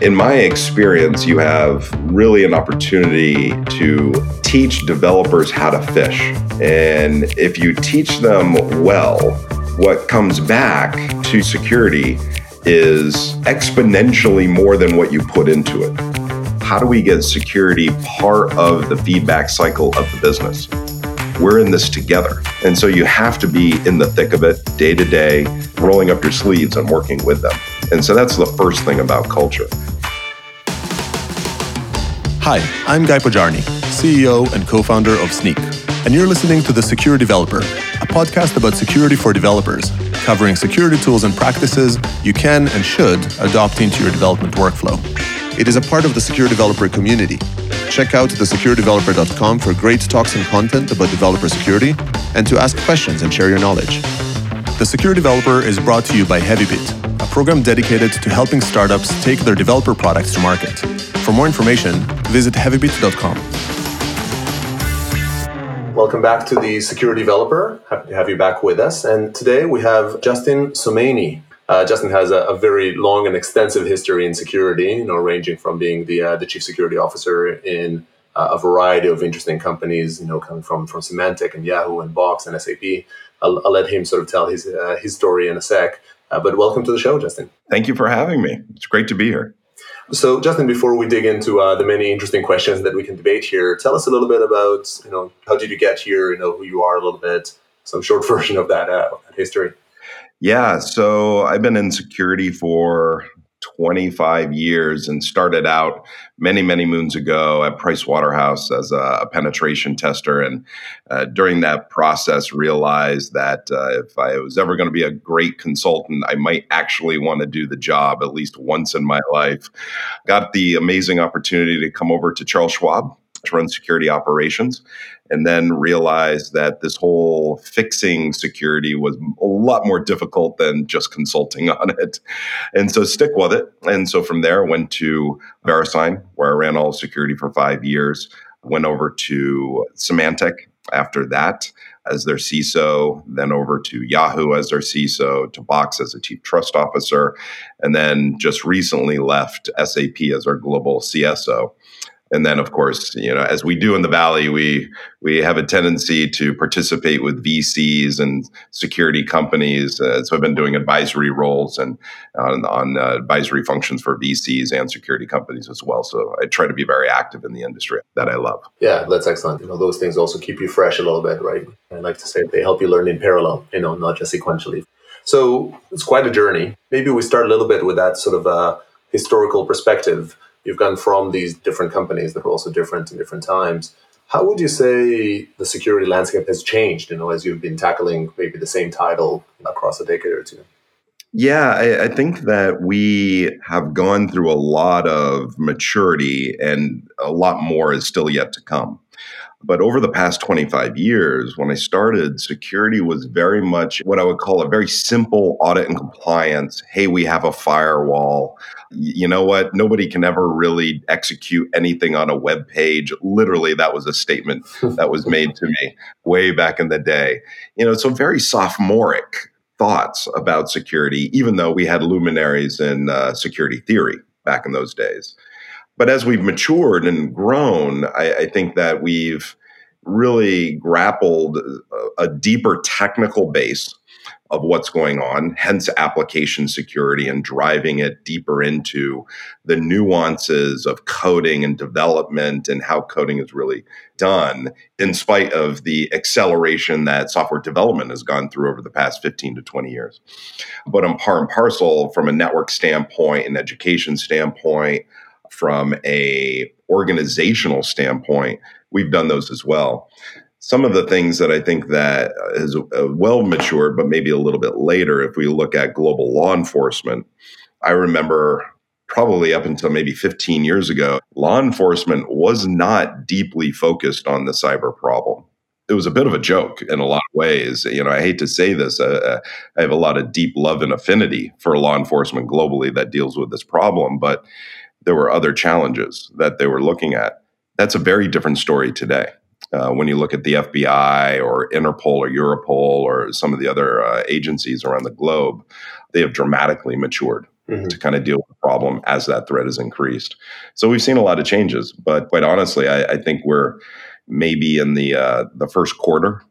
In my experience, you have really an opportunity to teach developers how to fish. And if you teach them well, what comes back to security is exponentially more than what you put into it. How do we get security part of the feedback cycle of the business? We're in this together. And so you have to be in the thick of it day to day, rolling up your sleeves and working with them. And so that's the first thing about culture. Hi, I'm Guy Podjarny, CEO and co founder of Snyk. and you're listening to The Secure Developer, a podcast about security for developers, covering security tools and practices you can and should adopt into your development workflow. It is a part of the Secure Developer community. Check out thesecuredeveloper.com for great talks and content about developer security and to ask questions and share your knowledge. The Secure Developer is brought to you by HeavyBit, a program dedicated to helping startups take their developer products to market. For more information, visit heavybit.com. Welcome back to the Secure Developer. Happy to have you back with us. And today we have Justin Somaini. Uh, Justin has a, a, very long and extensive history in security, you know, ranging from being the uh, the chief security officer in uh, a variety of interesting companies, you know, coming from from Symantec and Yahoo and Box and SAP. I'll, I'll let him sort of tell his uh, his story in a sec. Uh, but welcome to the show, Justin. Thank you for having me. It's great to be here. So, Justin, before we dig into uh, the many interesting questions that we can debate here, tell us a little bit about, you know, how did you get here? You know, who you are a little bit, some short version of that, uh, that history. Yeah, so I've been in security for 25 years and started out many, many moons ago at Price Waterhouse as a, penetration tester. And uh, during that process, realized that uh, if I was ever going to be a great consultant, I might actually want to do the job at least once in my life. Got the amazing opportunity to come over to Charles Schwab to run security operations and then realized that this whole fixing security was a lot more difficult than just consulting on it. And so stick with it. And so from there, I went to VeriSign, where I ran all security for five years, went over to Symantec after that as their CISO, then over to Yahoo as their CISO, to Box as a chief trust officer, and then just recently left SAP as our global CSO and then of course you know as we do in the valley we we have a tendency to participate with vcs and security companies. Uh, so i've been doing advisory roles and on, on uh, advisory functions for vcs and security companies as well. So i try to be very active in the industry that i love. Yeah that's excellent. You know those things also keep you fresh a little bit right? I like to say they help you learn in parallel you know not just sequentially. So it's quite a journey. Maybe we start a little bit with that sort of uh, historical perspective you've gone from these different companies that are also different in different times. How would you say the security landscape has changed, you know, as you've been tackling maybe the same title across a decade or two? Yeah, I, I, think that we have gone through a lot of maturity and a lot more is still yet to come. But over the past 25 years, when I started, security was very much what I would call a very simple audit and compliance. Hey, we have a firewall. You know what? Nobody can ever really execute anything on a web page. Literally, that was a statement that was made to me way back in the day. You know, so very sophomoric thoughts about security, even though we had luminaries in uh, security theory back in those days. But as we've matured and grown, I, I think that we've really grappled a, a deeper technical base of what's going on, hence application security and driving it deeper into the nuances of coding and development and how coding is really done, in spite of the acceleration that software development has gone through over the past 15 to 20 years. But on par and parcel, from a network standpoint, an education standpoint, from a organizational standpoint, we've done those as well. Some of the things that I think that is uh, well matured, but maybe a little bit later, if we look at global law enforcement, I remember probably up until maybe 15 years ago, law enforcement was not deeply focused on the cyber problem. It was a bit of a joke in a lot of ways. You know, I hate to say this. Uh, uh I have a lot of deep love and affinity for law enforcement globally that deals with this problem, but there were other challenges that they were looking at. That's a very different story today. Uh, when you look at the FBI or Interpol or Europol or some of the other uh, agencies around the globe, they have dramatically matured. mm-hmm. to kind of deal with the problem as that threat has increased. So we've seen a lot of changes, but quite honestly, I, I think we're maybe in the uh, the first quarter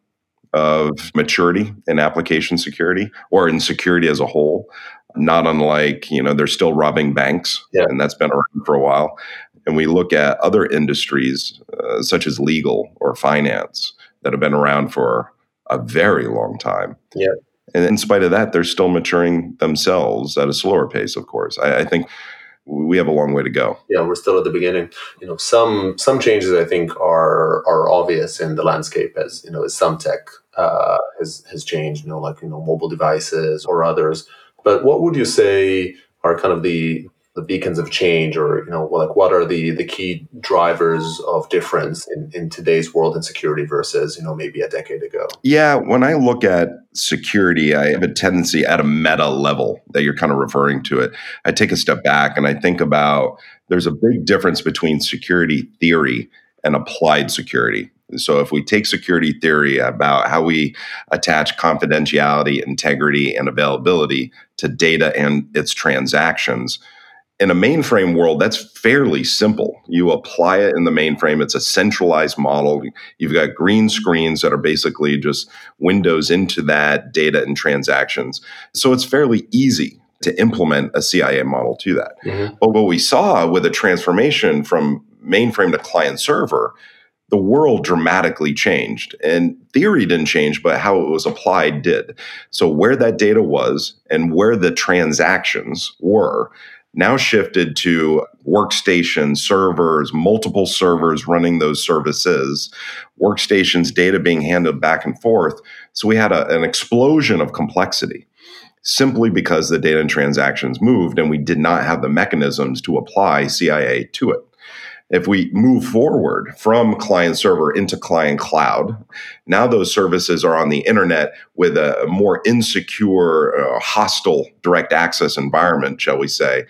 of maturity in application security or in security as a whole. Not unlike, you know, they're still robbing banks, yeah. and that's been around for a while. And we look at other industries, uh, such as legal or finance, that have been around for a very long time. Yeah. And in spite of that, they're still maturing themselves at a slower pace, of course. I, I think we have a long way to go. Yeah, we're still at the beginning. You know, some some changes I think are are obvious in the landscape as you know, as some tech uh, has has changed. You know, like you know, mobile devices or others. But what would you say are kind of the the beacons of change or you know like what are the the key drivers of difference in, in today's world in security versus you know maybe a decade ago? Yeah when i look at security i have a tendency at a meta level that you're kind of referring to it. I take a step back and i think about there's a big difference between security theory and applied security so if we take security theory about how we attach confidentiality, integrity, and availability to data and its transactions, in a mainframe world, that's fairly simple. You apply it in the mainframe. It's a centralized model. You've got green screens that are basically just windows into that data and transactions. So it's fairly easy to implement a CIA model to that. Mm-hmm. But what we saw with a transformation from mainframe to client server, the world dramatically changed. And theory didn't change, but how it was applied did. So where that data was and where the transactions were now shifted to workstations, servers, multiple servers running those services, workstations, data being handled back and forth. So we had a, an explosion of complexity simply because the data and transactions moved and we did not have the mechanisms to apply CIA to it. If we move forward from client server into client cloud, now those services are on the internet with a more insecure, uh, hostile direct access environment, shall we say.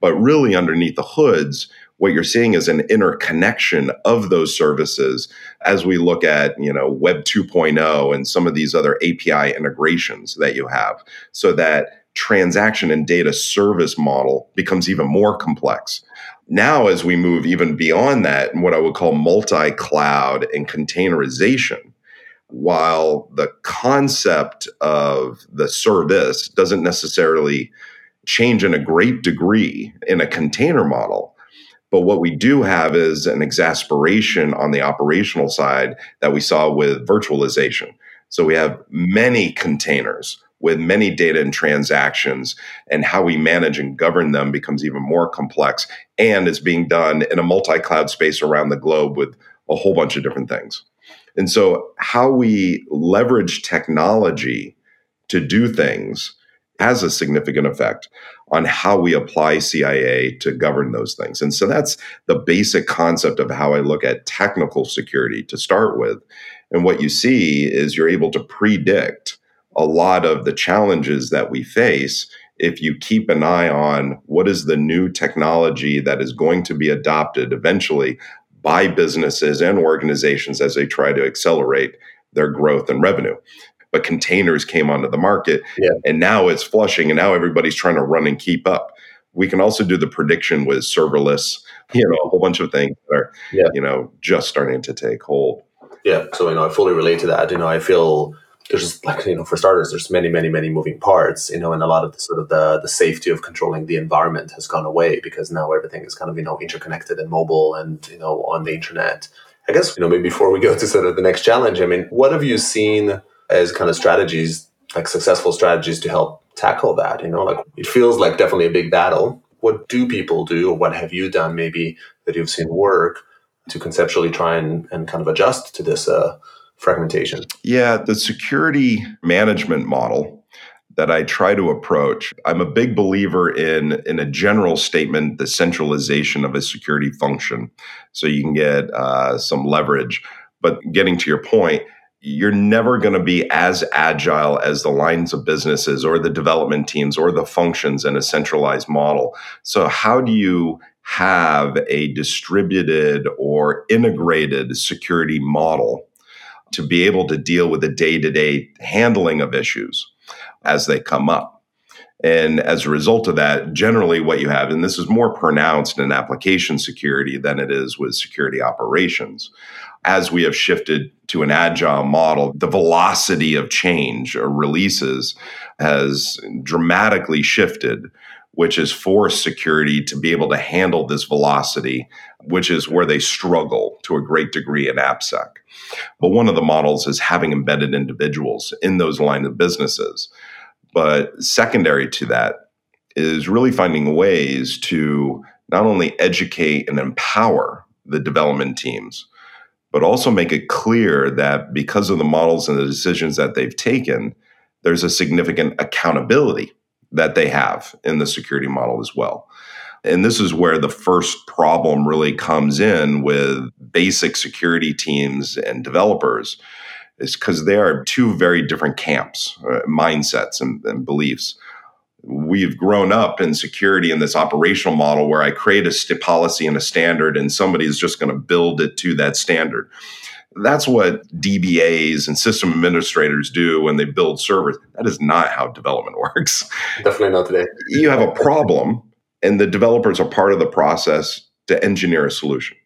But really, underneath the hoods, what you're seeing is an interconnection of those services as we look at you know web 2.0 and some of these other api integrations that you have so that transaction and data service model becomes even more complex now, as we move even beyond that, what I would call multi cloud and containerization, while the concept of the service doesn't necessarily change in a great degree in a container model, but what we do have is an exasperation on the operational side that we saw with virtualization. So we have many containers with many data and transactions, and how we manage and govern them becomes even more complex and is being done in a multi cloud space around the globe with a whole bunch of different things. And so, how we leverage technology to do things has a significant effect on how we apply CIA to govern those things. And so that's the basic concept of how I look at technical security to start with. And what you see is you're able to predict a lot of the challenges that we face if you keep an eye on what is the new technology that is going to be adopted eventually by businesses and organizations as they try to accelerate their growth and revenue. But containers came onto the market yeah. and now it's flushing and now everybody's trying to run and keep up. We can also do the prediction with serverless, you know, a whole bunch of things that are, yeah. you know, just starting to take hold. Yeah. So, you know, I fully relate to that. You know, I feel there's just like you know for starters there's many many many moving parts you know and a lot of the sort of the the safety of controlling the environment has gone away because now everything is kind of you know interconnected and mobile and you know on the internet. I guess you know maybe before we go to sort of the next challenge i mean what have you seen as kind of strategies like successful strategies to help tackle that? You know like it feels like definitely a big battle. What do people do or what have you done maybe that you've seen work to conceptually try and, and kind of adjust to this uh, fragmentation? Yeah, the security management model that I try to approach, I'm a big believer in in a general statement, the centralization of a security function, so you can get uh, some leverage. But getting to your point, you're never going to be as agile as the lines of businesses or the development teams or the functions in a centralized model. So how do you have a distributed or integrated security model to be able to deal with the day to day handling of issues as they come up. And as a result of that, generally what you have, and this is more pronounced in application security than it is with security operations. As we have shifted to an agile model, the velocity of change or releases has dramatically shifted, which is forced security to be able to handle this velocity, which is where they struggle to a great degree in AppSec. But one of the models is having embedded individuals in those line of businesses but secondary to that is really finding ways to not only educate and empower the development teams, but also make it clear that because of the models and the decisions that they've taken, there's a significant accountability that they have in the security model as well. And this is where the first problem really comes in with basic security teams and developers is because they are two very different camps, uh, mindsets, and, and beliefs. We've grown up in security in this operational model where I create a st- policy and a standard, and somebody is just going to build it to that standard. That's what DBAs and system administrators do when they build servers. That is not how development works. Definitely not today. you have a problem, and the developers are part of the process to engineer a solution.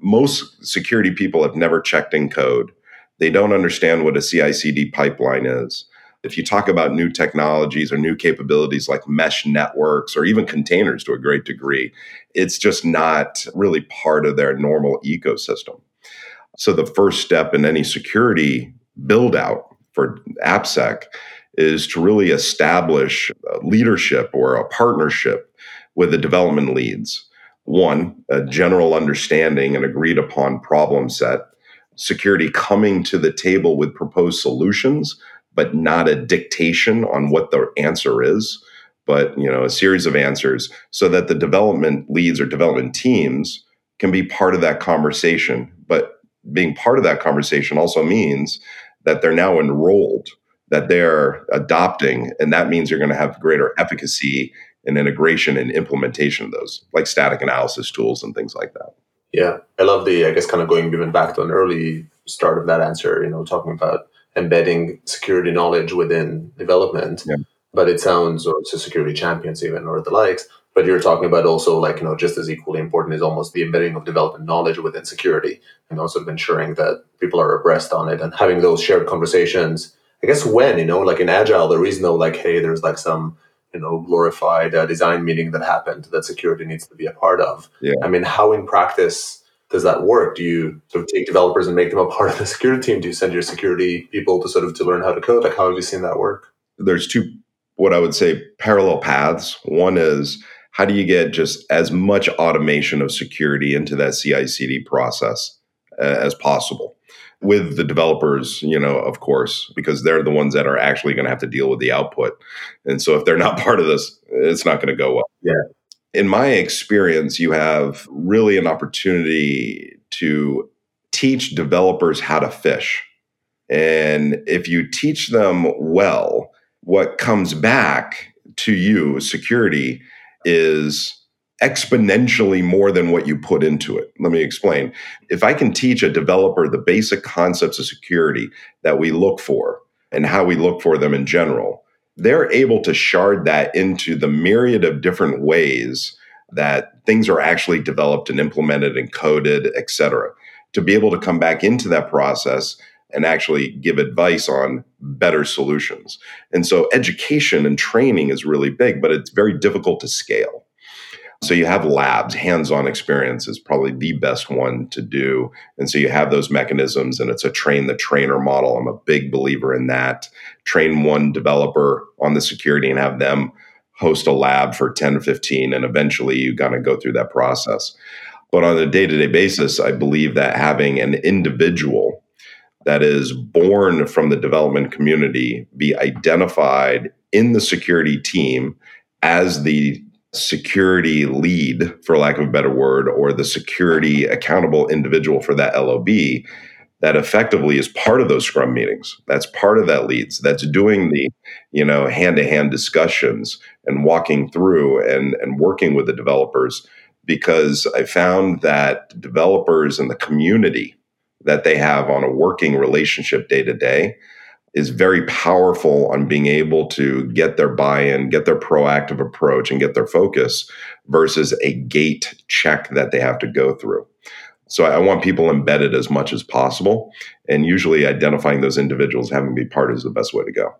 Most security people have never checked in code they don't understand what a CI CD pipeline is. If you talk about new technologies or new capabilities like mesh networks or even containers to a great degree, it's just not really part of their normal ecosystem. So, the first step in any security build out for AppSec is to really establish leadership or a partnership with the development leads. One, a general understanding and agreed upon problem set security coming to the table with proposed solutions, but not a dictation on what the answer is, but you know, a series of answers so that the development leads or development teams can be part of that conversation. But being part of that conversation also means that they're now enrolled, that they're adopting, and that means you're going to have greater efficacy and integration and implementation of those, like static analysis tools and things like that. Yeah, I love the, I guess, kind of going even back to an early start of that answer, you know, talking about embedding security knowledge within development. Yeah. But it sounds, or to security champions even, or the likes. But you're talking about also, like, you know, just as equally important is almost the embedding of development knowledge within security and also of ensuring that people are abreast on it and having those shared conversations. I guess when, you know, like in Agile, there is no like, hey, there's like some you know glorified uh, design meeting that happened that security needs to be a part of. Yeah. i mean how in practice does that work? Do you sort of take developers and make them a part of the security team? Do you send your security people to sort of to learn how to code? Like how have you seen that work? There's two what i would say parallel paths. One is how do you get just as much automation of security into that ci cd process uh, as possible with the developers, you know, of course, because they're the ones that are actually going to have to deal with the output. And so if they're not part of this, it's not going to go well. Yeah. In my experience, you have really an opportunity to teach developers how to fish. And if you teach them well, what comes back to you, security, is exponentially more than what you put into it. Let me explain. If I can teach a developer the basic concepts of security that we look for and how we look for them in general, they're able to shard that into the myriad of different ways that things are actually developed and implemented and coded, et cetera, to be able to come back into that process and actually give advice on better solutions. And so education and training is really big, but it's very difficult to scale. So you have labs, hands-on experience is probably the best one to do. And so you have those mechanisms and it's a train the trainer model. I'm a big believer in that. Train one developer on the security and have them host a lab for 10 or 15 and eventually you got to go through that process. But on a day-to-day basis, I believe that having an individual that is born from the development community be identified in the security team as the security lead, for lack of a better word, or the security accountable individual for that LOB that effectively is part of those scrum meetings. That's part of that leads. That's doing the you know hand-to-hand discussions and walking through and and working with the developers because i found that developers and the community that they have on a working relationship day to day is very powerful on being able to get their buy-in, get their proactive approach and get their focus versus a gate check that they have to go through. So I want people embedded as much as possible and usually identifying those individuals having to be part is the best way to go.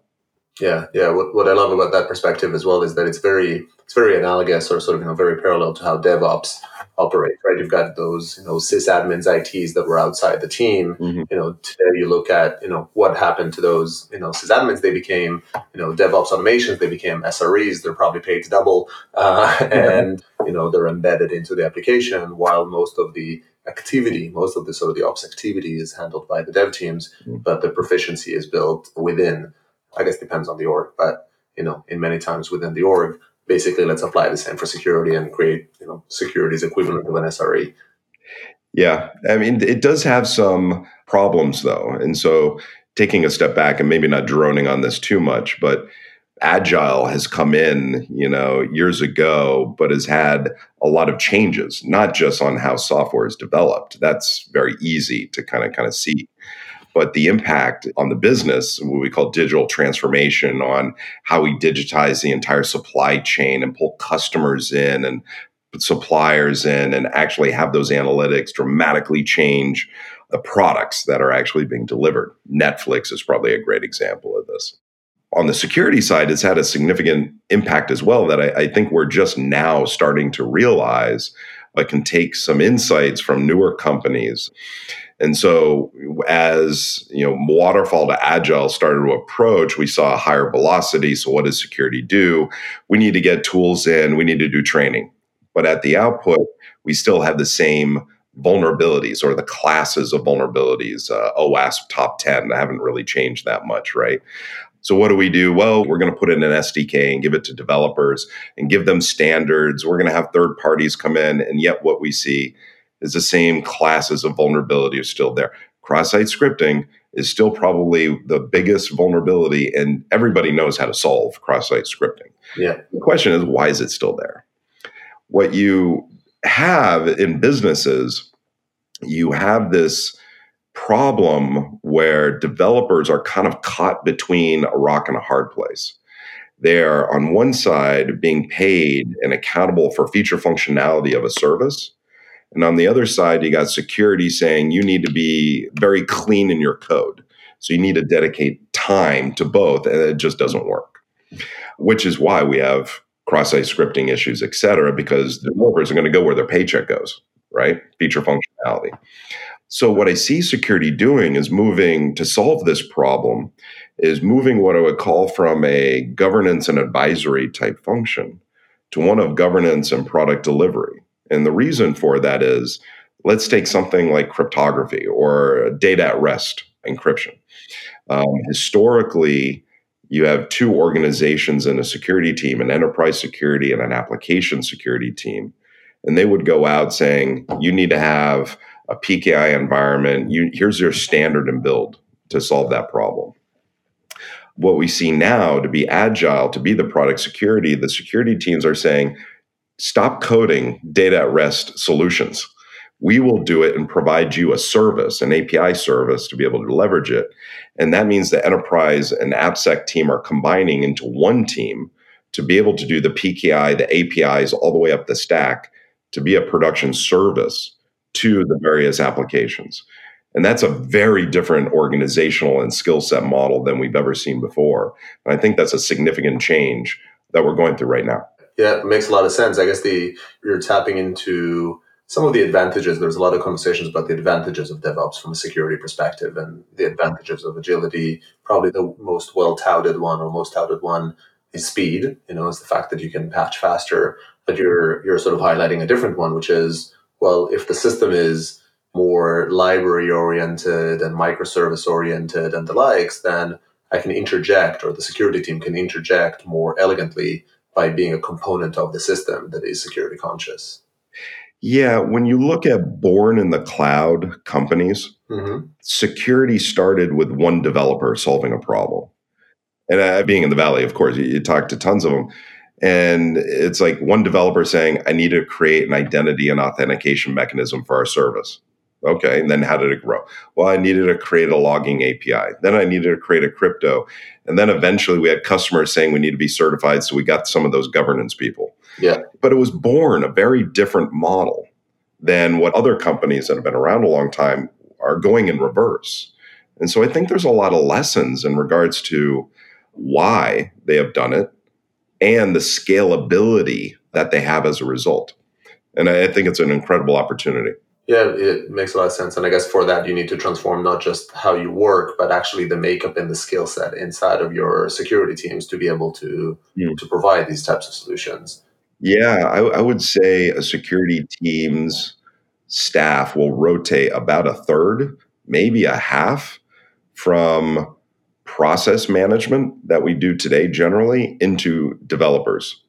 Yeah, yeah. What, what I love about that perspective as well is that it's very it's very analogous or sort of you know very parallel to how DevOps operates. Right, you've got those you know sysadmins, ITs that were outside the team. Mm-hmm. You know, today you look at you know what happened to those you know sysadmins. They became you know DevOps automations. They became SREs. They're probably paid to double, uh, and you know they're embedded into the application. While most of the activity, most of the sort of the ops activity is handled by the dev teams, mm-hmm. but the proficiency is built within I guess depends on the org, but you know, in many times within the org, basically let's apply the same for security and create, you know, security's equivalent of an SRE. Yeah. I mean, it does have some problems though. And so taking a step back and maybe not droning on this too much, but agile has come in you know years ago but has had a lot of changes not just on how software is developed that's very easy to kind of kind of see but the impact on the business, what we call digital transformation, on how we digitize the entire supply chain and pull customers in and suppliers in and actually have those analytics dramatically change the products that are actually being delivered. Netflix is probably a great example of this. On the security side, it's had a significant impact as well that I, I think we're just now starting to realize, but can take some insights from newer companies and so as you know, waterfall to agile started to approach, we saw a higher velocity. So what does security do? We need to get tools in, we need to do training. But at the output, we still have the same vulnerabilities or the classes of vulnerabilities. Uh, OWASP top 10 I haven't really changed that much, right? So what do we do? Well, we're going to put in an SDK and give it to developers and give them standards. We're going to have third parties come in. And yet what we see is the same classes of vulnerability are still there. Cross-site scripting is still probably the biggest vulnerability, and everybody knows how to solve cross-site scripting. Yeah. The question is, why is it still there? What you have in businesses, you have this problem where developers are kind of caught between a rock and a hard place. They're on one side being paid and accountable for feature functionality of a service and on the other side, you got security saying you need to be very clean in your code. So you need to dedicate time to both, and it just doesn't work. Which is why we have cross-site scripting issues, et cetera, because the developers are going to go where their paycheck goes, right? Feature functionality. So what I see security doing is moving to solve this problem, is moving what I would call from a governance and advisory type function to one of governance and product delivery. And the reason for that is let's take something like cryptography or data at rest encryption. Um, historically, you have two organizations in a security team an enterprise security and an application security team. And they would go out saying, you need to have a PKI environment. You, here's your standard and build to solve that problem. What we see now to be agile, to be the product security, the security teams are saying, stop coding data at rest solutions. We will do it and provide you a service, an API service to be able to leverage it. And that means the enterprise and AppSec team are combining into one team to be able to do the PKI, the APIs, all the way up the stack to be a production service to the various applications. And that's a very different organizational and skill set model than we've ever seen before. And I think that's a significant change that we're going through right now. Yeah, it makes a lot of sense. I guess the you're tapping into some of the advantages. There's a lot of conversations about the advantages of DevOps from a security perspective and the advantages of agility. Probably the most well touted one or most touted one is speed. You know, is the fact that you can patch faster. But you're you're sort of highlighting a different one, which is well, if the system is more library oriented and microservice oriented and the likes, then I can interject, or the security team can interject more elegantly by being a component of the system that is security conscious. Yeah, when you look at born in the cloud companies, mm-hmm. security started with one developer solving a problem. And uh, being in the valley, of course, you, you talk to tons of them. And it's like one developer saying, I need to create an identity and authentication mechanism for our service. Okay. And then how did it grow? Well, I needed to create a logging API. Then I needed to create a crypto. And then eventually we had customers saying we need to be certified. So we got some of those governance people. Yeah. But it was born a very different model than what other companies that have been around a long time are going in reverse. And so I think there's a lot of lessons in regards to why they have done it and the scalability that they have as a result. And I think it's an incredible opportunity. Yeah, it makes a lot of sense. And I guess for that, you need to transform not just how you work, but actually the makeup and the skill set inside of your security teams to be able to, Mm. to provide these types of solutions. Yeah, I, I would say a security team's staff will rotate about a third, maybe a half, from process management that we do today generally into developers.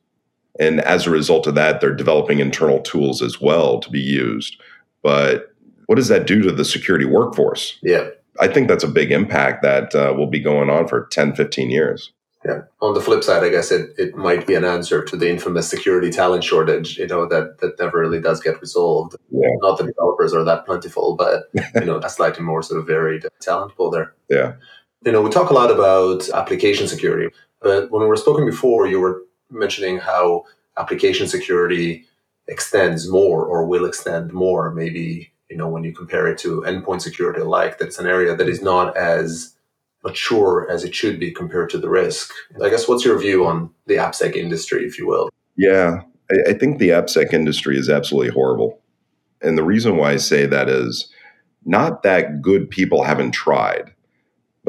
And as a result of that, they're developing internal tools as well to be used. But what does that do to the security workforce? Yeah. I think that's a big impact that uh, will be going on for 10, 15 years. Yeah. On the flip side, I guess it, it might be an answer to the infamous security talent shortage, you know, that, that never really does get resolved. Yeah. Not that developers are that plentiful, but, you know, a slightly more sort of varied talent pool there. Yeah. You know, we talk a lot about application security, but when we were spoken before, you were mentioning how application security extends more or will extend more, maybe, you know, when you compare it to endpoint security alike, that's an area that is not as mature as it should be compared to the risk. I guess what's your view on the AppSec industry, if you will? Yeah, I, I think the AppSec industry is absolutely horrible. And the reason why I say that is not that good people haven't tried,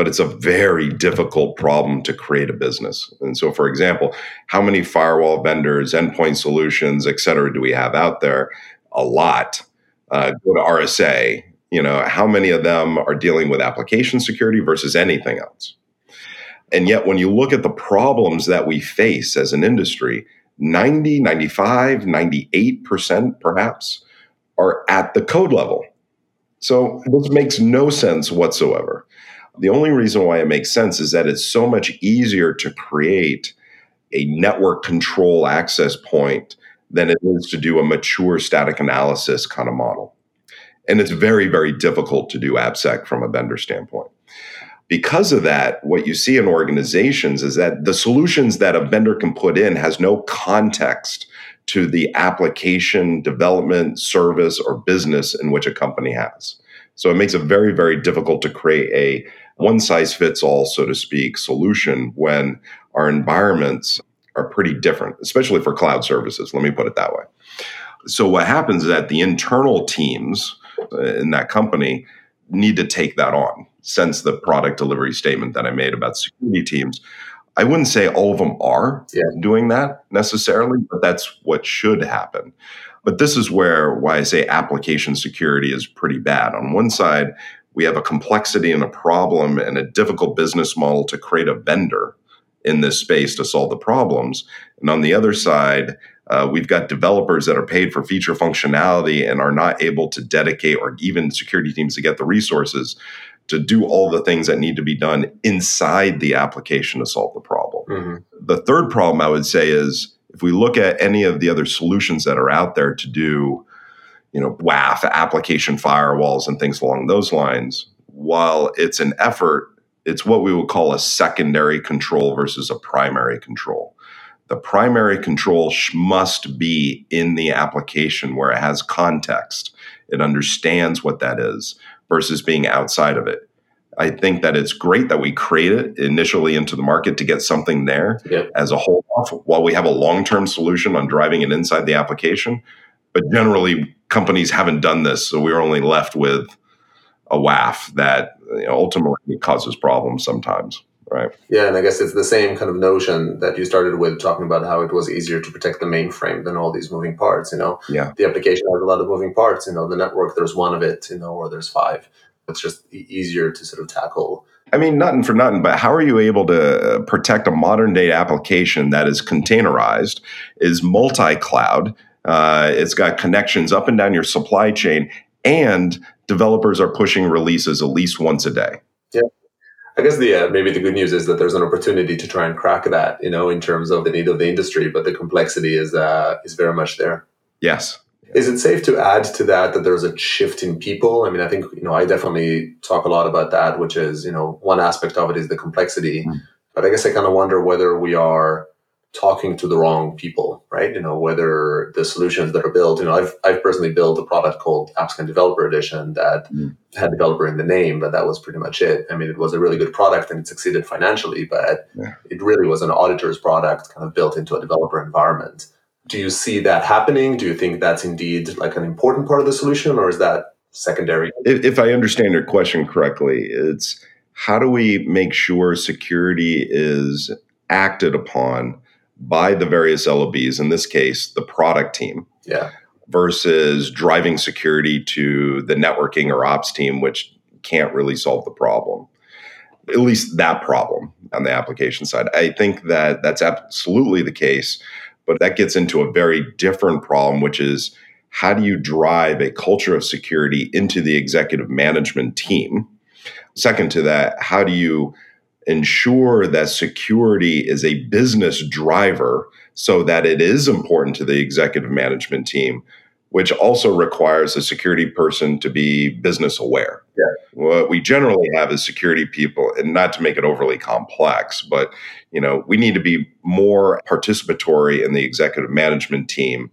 but it's a very difficult problem to create a business. And so, for example, how many firewall vendors, endpoint solutions, et cetera, do we have out there? A lot. Uh, go to RSA. You know, how many of them are dealing with application security versus anything else? And yet, when you look at the problems that we face as an industry, 90, 95, 98% perhaps are at the code level. So this makes no sense whatsoever. The only reason why it makes sense is that it's so much easier to create a network control access point than it is to do a mature static analysis kind of model. And it's very, very difficult to do AppSec from a vendor standpoint. Because of that, what you see in organizations is that the solutions that a vendor can put in has no context to the application development, service, or business in which a company has. So it makes it very, very difficult to create a one size fits all, so to speak, solution when our environments are pretty different, especially for cloud services. Let me put it that way. So what happens is that the internal teams uh, in that company need to take that on. Since the product delivery statement that I made about security teams, I wouldn't say all of them are Yeah. doing that necessarily, but that's what should happen. But this is where why I say application security is pretty bad. On one side, we have a complexity and a problem and a difficult business model to create a vendor in this space to solve the problems. And on the other side, uh, we've got developers that are paid for feature functionality and are not able to dedicate, or even security teams to get the resources to do all the things that need to be done inside the application to solve the problem. Mm-hmm. The third problem I would say is if we look at any of the other solutions that are out there to do, you know, WAF, application firewalls, and things along those lines, while it's an effort, it's what we would call a secondary control versus a primary control. The primary control sh- must be in the application where it has context, it understands what that is versus being outside of it. I think that it's great that we create it initially into the market to get something there as a whole off while we have a long term solution on driving it inside the application. But generally, companies haven't done this. So we're only left with a WAF that you know, ultimately causes problems sometimes. Right. Yeah, and I guess it's the same kind of notion that you started with talking about how it was easier to protect the mainframe than all these moving parts. You know, Yeah. the application has a lot of moving parts. You know, the network there's one of it. You know, or there's five. It's just easier to sort of tackle. I mean, nothing for nothing, but how are you able to protect a modern day application that is containerized, is multi cloud, uh, it's got connections up and down your supply chain, and developers are pushing releases at least once a day? Yeah, I guess the uh, maybe the good news is that there's an opportunity to try and crack that. You know, in terms of the need of the industry, but the complexity is uh, is very much there. Yes. Is it safe to add to that that there's a shift in people? I mean, I think, you know, I definitely talk a lot about that, which is, you know, one aspect of it is the complexity. Mm. But I guess I kind of wonder whether we are talking to the wrong people, right? You know, whether the solutions that are built, you know, I've, I've personally built a product called AppScan Developer Edition that mm. had developer in the name, but that was pretty much it. I mean, it was a really good product and it succeeded financially, but yeah. it really was an auditor's product kind of built into a developer environment. Do you see that happening? Do you think that's indeed like an important part of the solution or is that secondary? If, if I understand your question correctly, it's how do we make sure security is acted upon by the various LOBs, in this case, the product team. Yeah. Versus driving security to the networking or ops team, which can't really solve the problem. At least that problem on the application side. I think that that's absolutely the case, but that gets into a very different problem, which is how do you drive a culture of security into the executive management team? Second to that, how do you ensure that security is a business driver so that it is important to the executive management team, which also requires a security person to be business aware. Yeah. What we generally have is security people, and not to make it overly complex, but you know, we need to be more participatory in the executive management team.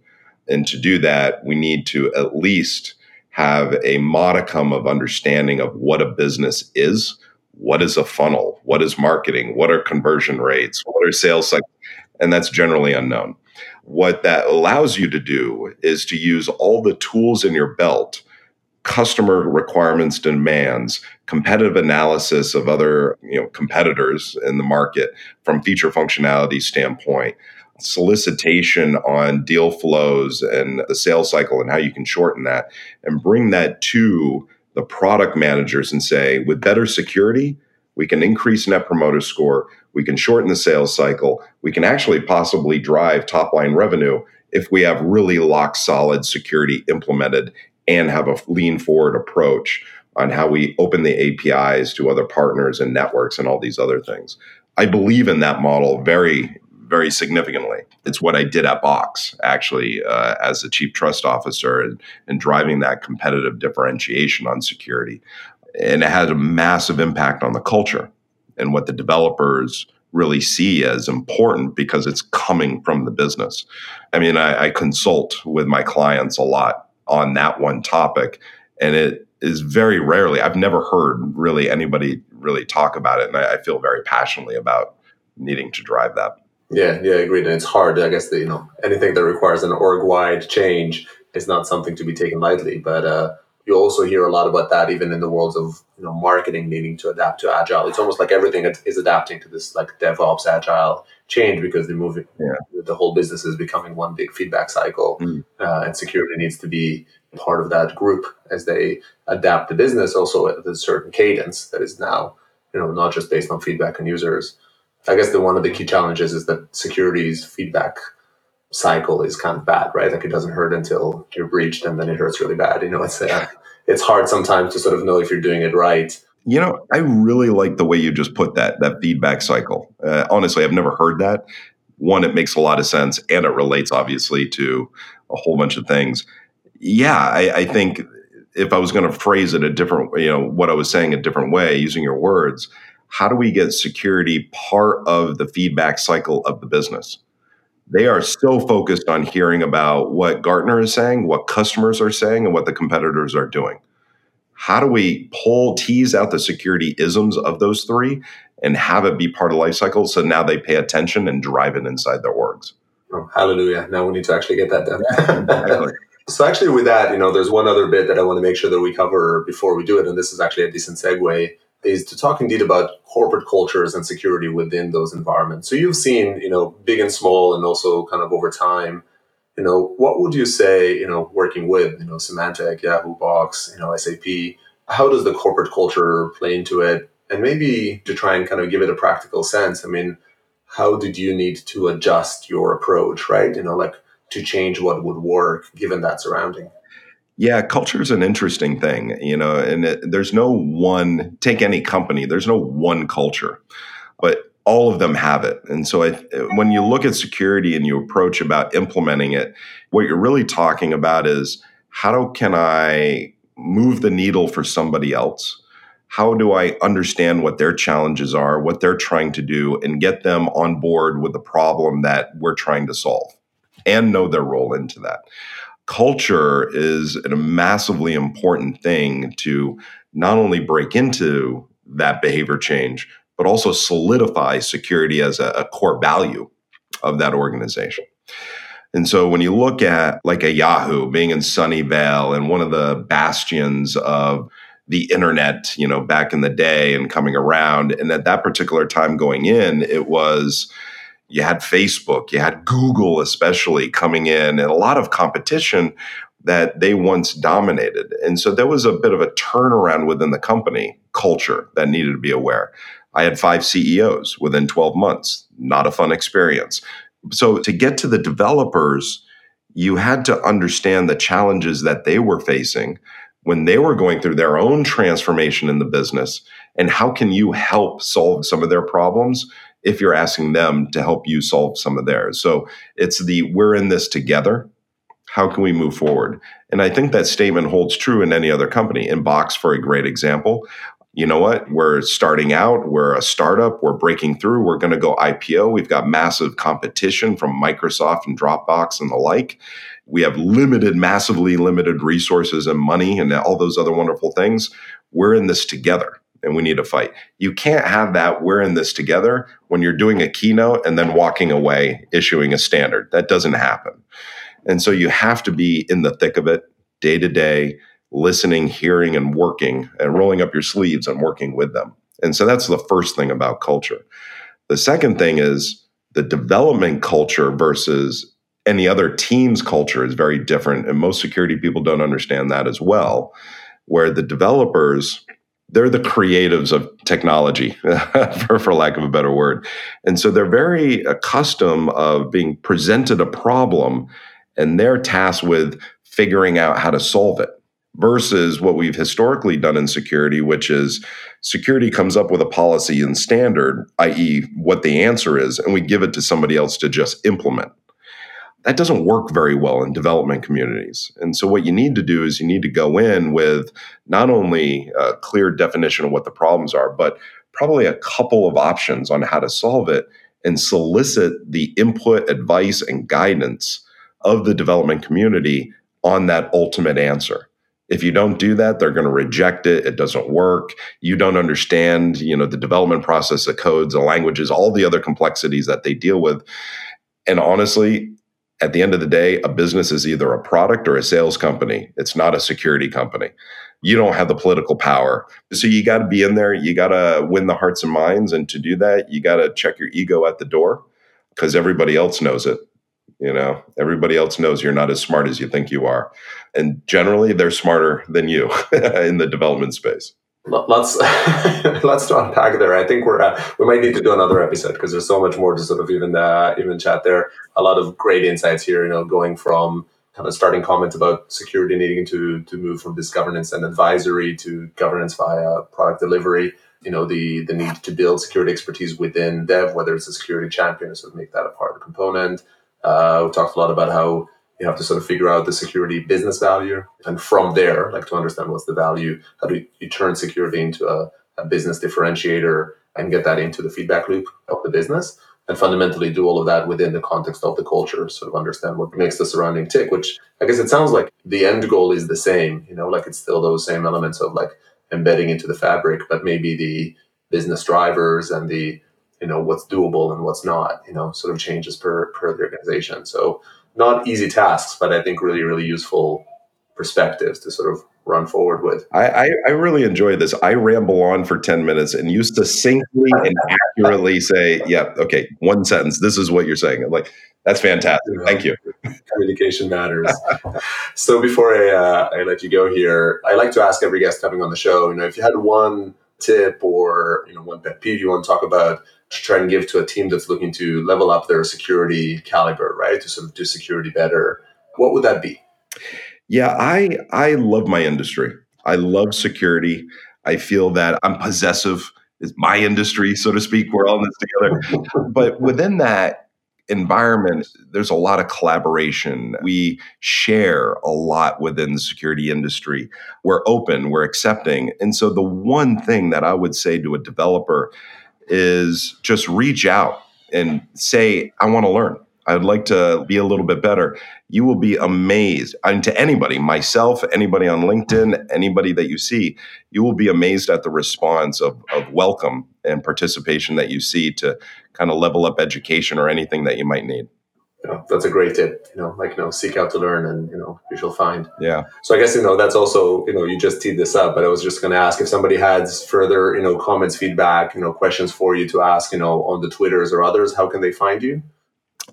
And to do that, we need to at least have a modicum of understanding of what a business is what is a funnel? What is marketing? What are conversion rates? What are sales cycles? And that's generally unknown. What that allows you to do is to use all the tools in your belt customer requirements demands competitive analysis of other you know competitors in the market from feature functionality standpoint solicitation on deal flows and the sales cycle and how you can shorten that and bring that to the product managers and say, with better security, we can increase net promoter score, we can shorten the sales cycle, we can actually possibly drive top line revenue if we have really lock solid security implemented and have a lean forward approach on how we open the APIs to other partners and networks and all these other things. I believe in that model very very significantly. It's what I did at Box, actually, uh, as the chief trust officer and, and driving that competitive differentiation on security. And it had a massive impact on the culture and what the developers really see as important because it's coming from the business. I mean, I, I consult with my clients a lot on that one topic, and it is very rarely, I've never heard really anybody really talk about it. And I, I feel very passionately about needing to drive that. Yeah, yeah, agreed. And it's hard. I guess that you know anything that requires an org-wide change is not something to be taken lightly. But uh, you also hear a lot about that even in the worlds of you know marketing needing to adapt to agile. It's almost like everything is adapting to this like DevOps agile change because they're moving. Yeah. The whole business is becoming one big feedback cycle, mm. uh, and security needs to be part of that group as they adapt the business also at a certain cadence that is now you know not just based on feedback and users. I guess the one of the key challenges is that security's feedback cycle is kind of bad, right? Like it doesn't hurt until you're breached, and then it hurts really bad. You know, it's uh, it's hard sometimes to sort of know if you're doing it right. You know, I really like the way you just put that that feedback cycle. Uh, honestly, I've never heard that. One, it makes a lot of sense, and it relates obviously to a whole bunch of things. Yeah, I, I think if I was going to phrase it a different, you know, what I was saying a different way, using your words, how do we get security part of the feedback cycle of the business? They are so focused on hearing about what Gartner is saying, what customers are saying, and what the competitors are doing. How do we pull, tease out the security isms of those three and have it be part of life cycle so now they pay attention and drive it inside their orgs? Oh, hallelujah. Now we need to actually get that done. so actually with that, you know, there's one other bit that I want to make sure that we cover before we do it. And this is actually a decent segue is to talk indeed about corporate cultures and security within those environments. So you've seen, you know, big and small and also kind of over time, you know, what would you say, you know, working with, you know, Symantec, Yahoo Box, you know, SAP, how does the corporate culture play into it? And maybe to try and kind of give it a practical sense, I mean, how did you need to adjust your approach, right? You know, like to change what would work given that surrounding? Yeah, culture is an interesting thing, you know, and it, there's no one, take any company, there's no one culture. But all of them have it. And so I, when you look at security and you approach about implementing it, what you're really talking about is how can I move the needle for somebody else? How do I understand what their challenges are, what they're trying to do, and get them on board with the problem that we're trying to solve and know their role into that? Culture is a massively important thing to not only break into that behavior change, but also solidify security as a, a core value of that organization. And so when you look at like a Yahoo being in Sunnyvale and one of the bastions of the internet, you know, back in the day and coming around, and at that particular time going in, it was you had Facebook, you had Google, especially coming in, and a lot of competition that they once dominated. And so there was a bit of a turnaround within the company culture that needed to be aware. I had five CEOs within 12 months. Not a fun experience. So, to get to the developers, you had to understand the challenges that they were facing when they were going through their own transformation in the business. And how can you help solve some of their problems if you're asking them to help you solve some of theirs? So, it's the we're in this together. How can we move forward? And I think that statement holds true in any other company. In Box, for a great example, you know what, we're starting out, we're a startup, we're breaking through, we're going to go IPO. We've got massive competition from Microsoft and Dropbox and the like. We have limited, massively limited resources and money and all those other wonderful things. We're in this together and we need to fight. You can't have that we're in this together when you're doing a keynote and then walking away issuing a standard. That doesn't happen. And so you have to be in the thick of it day to day listening, hearing, and working and rolling up your sleeves and working with them. And so that's the first thing about culture. The second thing is the development culture versus any other team's culture is very different. And most security people don't understand that as well. Where the developers, they're the creatives of technology, for, for lack of a better word. And so they're very accustomed of being presented a problem and they're tasked with figuring out how to solve it versus what we've historically done in security, which is security comes up with a policy and standard, i.e., what the answer is, and we give it to somebody else to just implement. That doesn't work very well in development communities. And so, what you need to do is you need to go in with not only a clear definition of what the problems are, but probably a couple of options on how to solve it and solicit the input, advice, and guidance of the development community on that ultimate answer. If you don't do that they're going to reject it it doesn't work. You don't understand you know the development process the codes the languages all the other complexities that they deal with. And honestly at the end of the day a business is either a product or a sales company. It's not a security company. You don't have the political power. So you got to be in there. You got to win the hearts and minds and to do that you got to check your ego at the door because everybody else knows it you know, everybody else knows you're not as smart as you think you are. And generally, they're smarter than you in the development space. Let's let's to unpack there. I think we're uh, we might need to do another episode because there's so much more to sort of even uh, even chat there. A lot of great insights here. You know, going from kind of starting comments about security needing to to move from this governance and advisory to governance via product delivery. You know, the the need to build security expertise within dev, whether it's a security champion, or sort of make that a part of the component uh, we talked a lot about how you have to sort of figure out the security business value. And from there, like to understand what's the value, how do you turn security into a, a business differentiator and get that into the feedback loop of the business? And fundamentally do all of that within the context of the culture, sort of understand what makes the surrounding tick, which I guess it sounds like the end goal is the same, you know, like it's still those same elements of like embedding into the fabric, but maybe the business drivers and the you know what's doable and what's not you know sort of changes per per the organization so not easy tasks but i think really really useful perspectives to sort of run forward with. I i, I really enjoy this. I ramble on for 10 minutes and you succinctly and accurately say yeah okay one sentence. This is what you're saying. I'm like that's fantastic. Thank you. Communication matters. So before I, uh, I let you go here i like to ask every guest coming on the show you know if you had one tip or you know one pet peeve you want to talk about to try and give to a team that's looking to level up their security caliber, right? To sort of do security better. What would that be? Yeah, I I love my industry. I love security. I feel that I'm possessive It's my industry, so to speak. We're all in this together. but within that environment, there's a lot of collaboration. We share a lot within the security industry. We're open, we're accepting. And so the one thing that I would say to a developer is just reach out and say, I want to learn. I'd like to be a little bit better. You will be amazed. And to anybody, myself, anybody on LinkedIn, anybody that you see, you will be amazed at the response of, of welcome and participation that you see to kind of level up education or anything that you might need. Yeah, that's a great tip. You know, like you know, seek out to learn, and you know, you shall find. Yeah. So I guess you know that's also you know you just teed this up, but I was just going to ask if somebody has further you know comments, feedback, you know, questions for you to ask, you know, on the Twitters or others. How can they find you?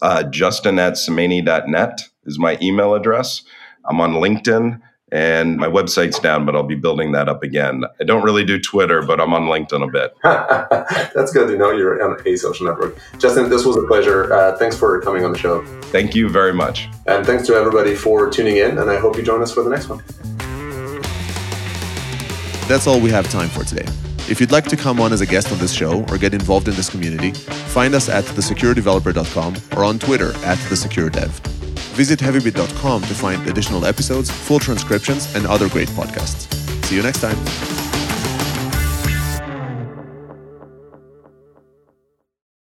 Uh, Justin at Somaini.net is my email address. I'm on LinkedIn and my website's down, but I'll be building that up again. I don't really do Twitter, but I'm on LinkedIn a bit. That's good to know you're on a social network. Justin, this was a pleasure. Uh, thanks for coming on the show. Thank you very much. And thanks to everybody for tuning in, and I hope you join us for the next one. That's all we have time for today. If you'd like to come on as a guest on this show or get involved in this community, find us at thesecuredeveloper.com or on Twitter at thesecuredev. Visit heavybit.com to find additional episodes, full transcriptions, and other great podcasts. See you next time.